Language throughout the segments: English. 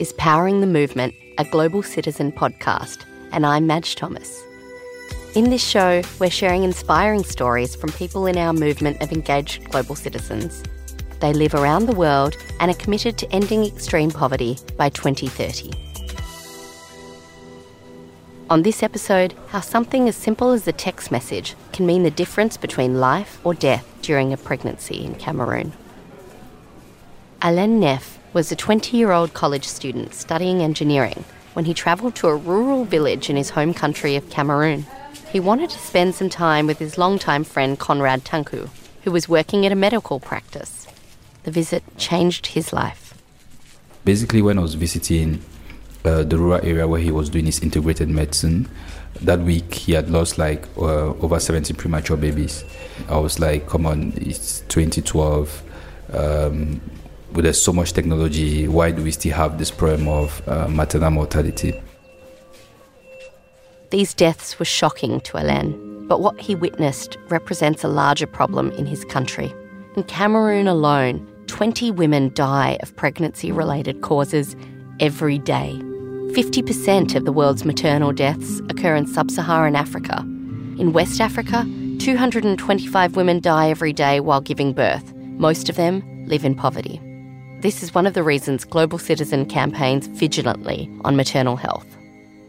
is Powering the Movement, a Global Citizen podcast, and I'm Madge Thomas. In this show, we're sharing inspiring stories from people in our movement of engaged global citizens. They live around the world and are committed to ending extreme poverty by 2030. On this episode, how something as simple as a text message can mean the difference between life or death during a pregnancy in Cameroon. Alain Nteff was a 20 year old college student studying engineering when he travelled to a rural village in his home country of Cameroon. He wanted to spend some time with his longtime friend Conrad Tankou, who was working at a medical practice. The visit changed his life. Basically, when I was visiting uh, the rural area where he was doing his integrated medicine. That week, he had lost like uh, over 70 premature babies. I was like, come on, it's 2012. Um, there's so much technology. Why do we still have this problem of uh, maternal mortality? These deaths were shocking to Alain, but what he witnessed represents a larger problem in his country. In Cameroon alone, 20 women die of pregnancy related causes every day. 50% of the world's maternal deaths occur in sub Saharan Africa. In West Africa, 225 women die every day while giving birth. Most of them live in poverty. This is one of the reasons Global Citizen campaigns vigilantly on maternal health.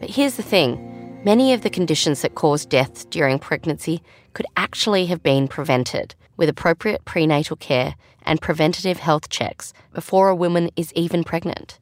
But here's the thing many of the conditions that cause deaths during pregnancy could actually have been prevented with appropriate prenatal care and preventative health checks before a woman is even pregnant.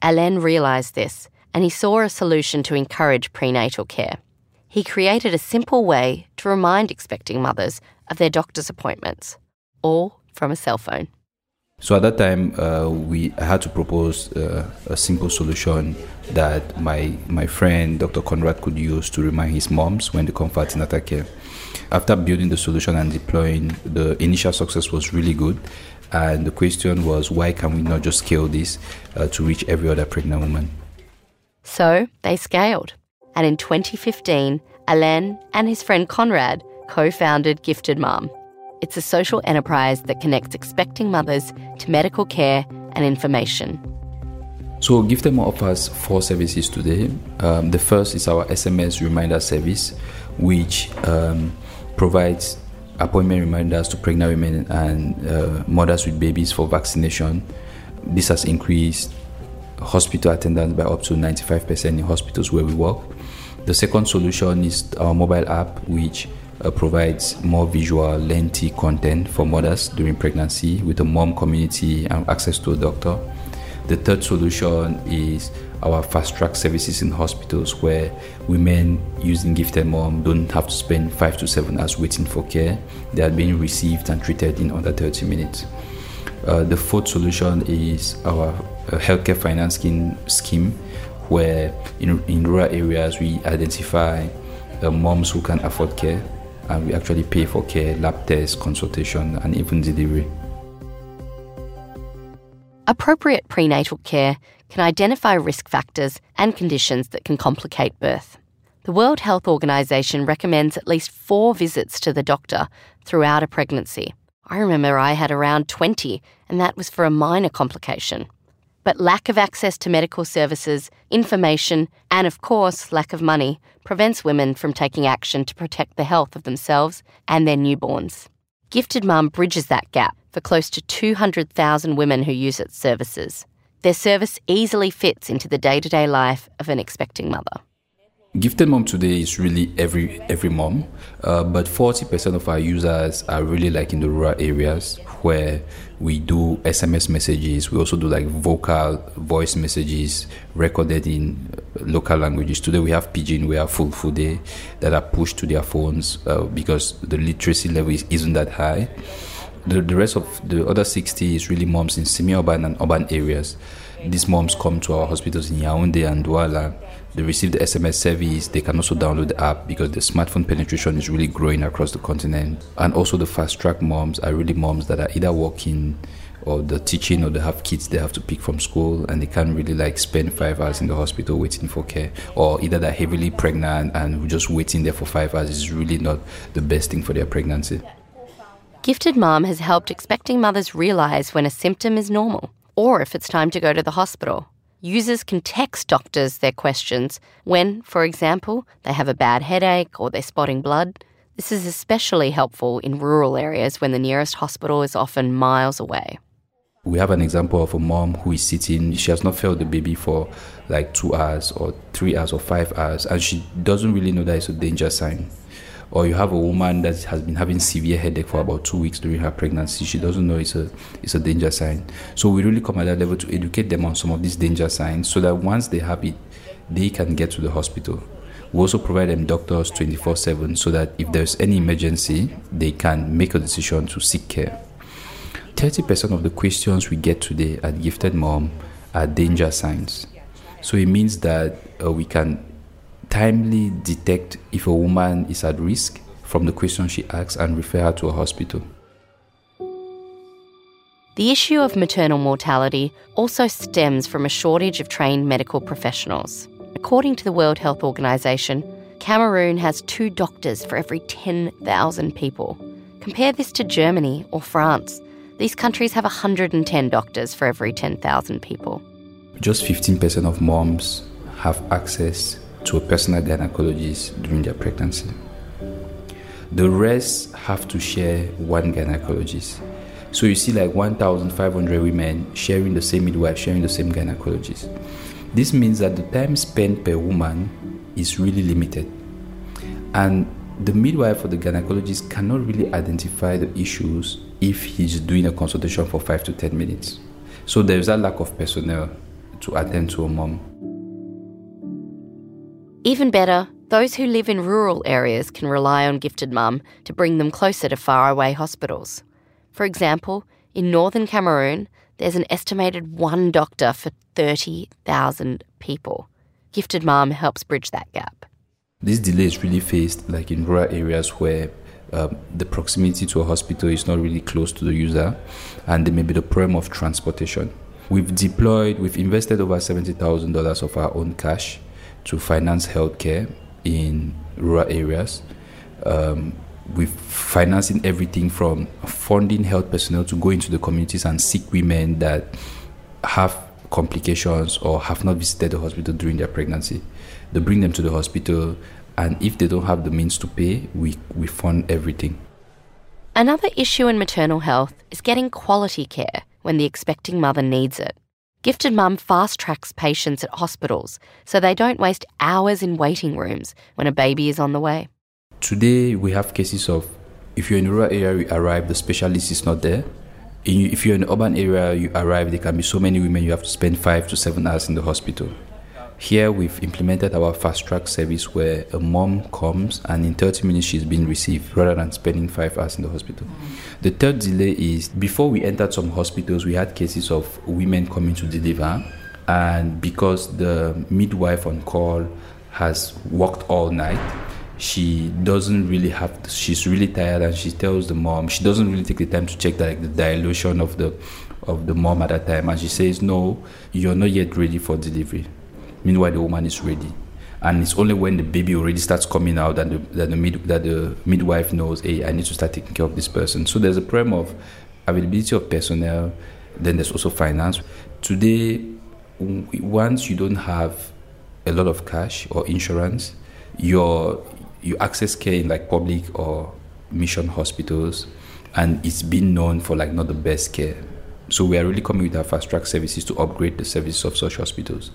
Alain realised this and he saw a solution to encourage prenatal care. He created a simple way to remind expecting mothers of their doctor's appointments, all from a cell phone. So at that time, uh, we had to propose uh, a simple solution that my my friend Dr. Conrad could use to remind his moms when they come for antenatal care. After building the solution and deploying, the initial success was really good. And the question was, why can we not just scale this uh, to reach every other pregnant woman? So they scaled. And in 2015, Alain and his friend Conrad co founded Gifted Mom. It's a social enterprise that connects expecting mothers to medical care and information. So, Gifted Mom offers four services today. Um, the first is our SMS reminder service, which um, provides appointment reminders to pregnant women and uh, mothers with babies for vaccination. This has increased hospital attendance by up to 95% in hospitals where we work. The second solution is our mobile app, which uh, provides more visual, lengthy content for mothers during pregnancy with a mom community and access to a doctor. The third solution is our fast track services in hospitals where women using gifted mom don't have to spend five to seven hours waiting for care. They are being received and treated in under 30 minutes. Uh, the fourth solution is our uh, healthcare finance scheme, scheme where in, in rural areas we identify uh, moms who can afford care and we actually pay for care, lab tests, consultation, and even delivery. Appropriate prenatal care can identify risk factors and conditions that can complicate birth. The World Health Organization recommends at least four visits to the doctor throughout a pregnancy. I remember I had around 20, and that was for a minor complication. But lack of access to medical services, information, and of course, lack of money prevents women from taking action to protect the health of themselves and their newborns. Gifted Mom bridges that gap for close to 200,000 women who use its services. Their service easily fits into the day to day life of an expecting mother. Gifted Mom today is really every every mom, uh, but 40% of our users are really like in the rural areas where we do SMS messages. We also do like vocal voice messages recorded in local languages. Today we have Pidgin, we have full Fulfulde that are pushed to their phones uh, because the literacy level is, isn't that high. The, the rest of the other 60 is really moms in semi-urban and urban areas. These moms come to our hospitals in Yaoundé and Douala they receive the SMS service. They can also download the app because the smartphone penetration is really growing across the continent. And also, the fast track moms are really moms that are either working or the teaching or they have kids they have to pick from school and they can't really like spend five hours in the hospital waiting for care or either they're heavily pregnant and just waiting there for five hours is really not the best thing for their pregnancy. Gifted Mom has helped expecting mothers realize when a symptom is normal or if it's time to go to the hospital. users can text doctors their questions when, for example, they have a bad headache or they're spotting blood. This is especially helpful in rural areas when the nearest hospital is often miles away. We have an example of a mom who is sitting, she has not felt the baby for like two hours or three hours or five hours, and she doesn't really know that it's a danger sign or you have a woman that has been having severe headache for about two weeks during her pregnancy she doesn't know it's a it's a danger sign. So we really come at that level to educate them on some of these danger signs so that once they have it they can get to the hospital. We also provide them doctors 24 7 so that if there's any emergency they can make a decision to seek care. 30% of the questions we get today at gifted mom are danger signs. So it means that uh, we can timely detect if a woman is at risk from the questions she asks and refer her to a hospital. The issue of maternal mortality also stems from a shortage of trained medical professionals. According to the World Health Organization, Cameroon has two doctors for every 10,000 people. Compare this to Germany or France. These countries have 110 doctors for every 10,000 people. Just 15% of moms have access to a personal gynecologist during their pregnancy. The rest have to share one gynecologist. So you see, like 1,500 women sharing the same midwife, sharing the same gynecologist. This means that the time spent per woman is really limited. And the midwife or the gynecologist cannot really identify the issues if he's doing a consultation for five to 10 minutes. So there's a lack of personnel to attend to a mom. Even better, those who live in rural areas can rely on Gifted Mom to bring them closer to faraway hospitals. For example, in northern Cameroon, there's an estimated one doctor for 30,000 people. Gifted Mom helps bridge that gap. This delay is really faced like in rural areas where um, the proximity to a hospital is not really close to the user, and there may be the problem of transportation. We've deployed, we've invested over $70,000 of our own cash to finance healthcare in rural areas. Um, with financing everything from funding health personnel to go into the communities and seek women that have complications or have not visited the hospital during their pregnancy. They bring them to the hospital, and if they don't have the means to pay, we, we fund everything. Another issue in maternal health is getting quality care when the expecting mother needs it. Gifted Mom fast tracks patients at hospitals so they don't waste hours in waiting rooms when a baby is on the way. Today, we have cases of if you're in a rural area, you arrive, the specialist is not there. If you're in an urban area, you arrive, there can be so many women you have to spend five to seven hours in the hospital. Here we've implemented our fast track service where a mom comes and in 30 minutes she's been received rather than spending five hours in the hospital. The third delay is before we entered some hospitals, we had cases of women coming to deliver, and because the midwife on call has worked all night, she doesn't really have she's really tired and she tells the mom she doesn't really take the time to check like the dilution of the of the mom at that time and she says no you're not yet ready for delivery Meanwhile, the woman is ready. And it's only when the baby already starts coming out that the, that the, mid, that the midwife knows, hey, I need to start taking care of this person. So there's a problem of availability of personnel, then there's also finance. Today, once you don't have a lot of cash or insurance, your you access care in like public or mission hospitals, and it's been known for like not the best care. So we are really coming with our fast track services to upgrade the services of such hospitals.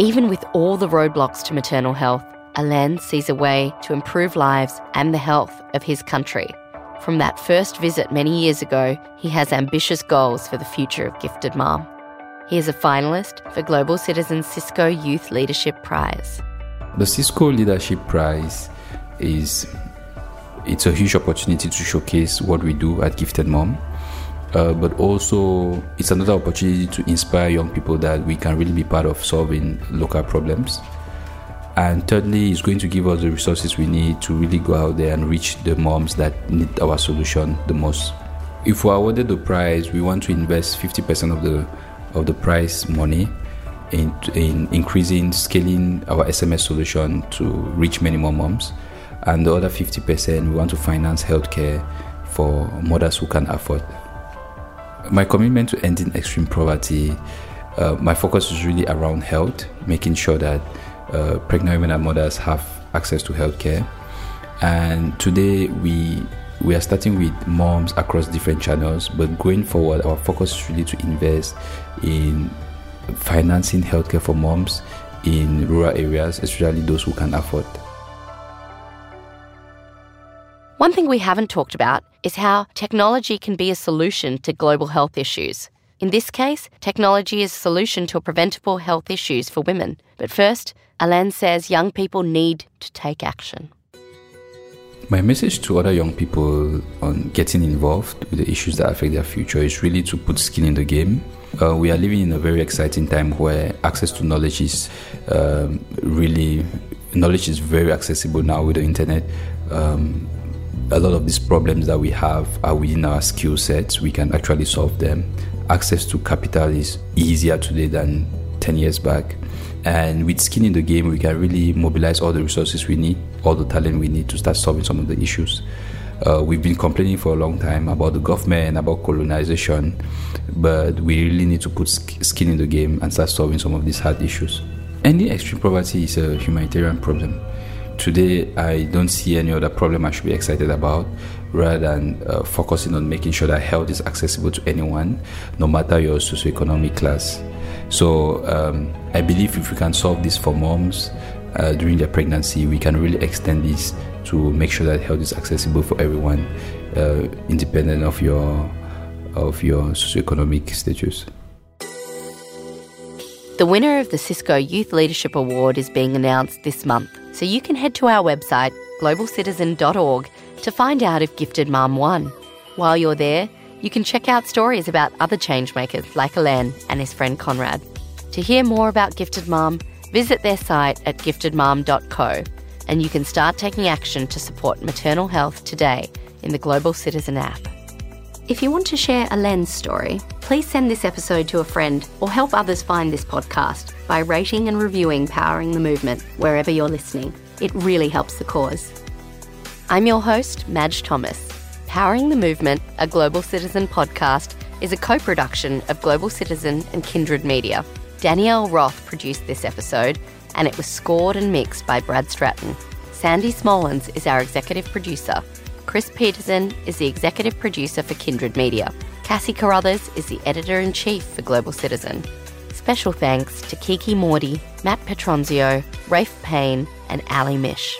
Even with all the roadblocks to maternal health, Alain sees a way to improve lives and the health of his country. From that first visit many years ago, he has ambitious goals for the future of Gifted Mom. He is a finalist for Global Citizen Cisco Youth Leadership Prize. The Cisco Leadership Prize is it's a huge opportunity to showcase what we do at Gifted Mom uh, but also it's another opportunity to inspire young people that we can really be part of solving local problems. And thirdly, it's going to give us the resources we need to really go out there and reach the moms that need our solution the most. If we're awarded the prize, we want to invest 50% of the of the prize money in, in increasing, scaling our SMS solution to reach many more moms. And the other 50%, we want to finance healthcare for mothers who can afford My commitment to ending extreme poverty, uh, my focus is really around health, making sure that uh, pregnant women and mothers have access to healthcare. And today we we are starting with moms across different channels, but going forward, our focus is really to invest in financing healthcare for moms in rural areas, especially those who can afford. One thing we haven't talked about is how technology can be a solution to global health issues. In this case, technology is a solution to preventable health issues for women. But first, Alain says young people need to take action. My message to other young people on getting involved with the issues that affect their future is really to put skin in the game. Uh, we are living in a very exciting time where access to knowledge is um, really knowledge is very accessible now with the internet. Um, a lot of these problems that we have are within our skill sets. We can actually solve them. Access to capital is easier today than 10 years back. And with skin in the game, we can really mobilize all the resources we need, all the talent we need to start solving some of the issues. Uh, we've been complaining for a long time about the government, about colonization, but we really need to put skin in the game and start solving some of these hard issues. Any extreme poverty is a humanitarian problem today I don't see any other problem I should be excited about rather than uh, focusing on making sure that health is accessible to anyone, no matter your socioeconomic class. So um, I believe if we can solve this for moms uh, during their pregnancy, we can really extend this to make sure that health is accessible for everyone, uh, independent of your of your socioeconomic status. The winner of the Cisco Youth Leadership Award is being announced this month, so you can head to our website, globalcitizen.org, to find out if Gifted Mom won. While you're there, you can check out stories about other changemakers like Alain and his friend Conrad. To hear more about Gifted Mom, visit their site at giftedmom.co, and you can start taking action to support maternal health today in the Global Citizen app. If you want to share Alain's story, please send this episode to a friend or help others find this podcast by rating and reviewing Powering the Movement wherever you're listening. It really helps the cause. I'm your host, Madge Thomas. Powering the Movement, a Global Citizen podcast, is a co production of Global Citizen and Kindred Media. Danielle Roth produced this episode, and it was scored and mixed by Brad Stratton. Sandy Smolens is our executive producer. Chris Peterson is the executive producer for Kindred Media. Cassie Carruthers is the editor in chief for Global Citizen. Special thanks to Kiki Morty, Matt Petronzio, Rafe Payne, and Ali Mish.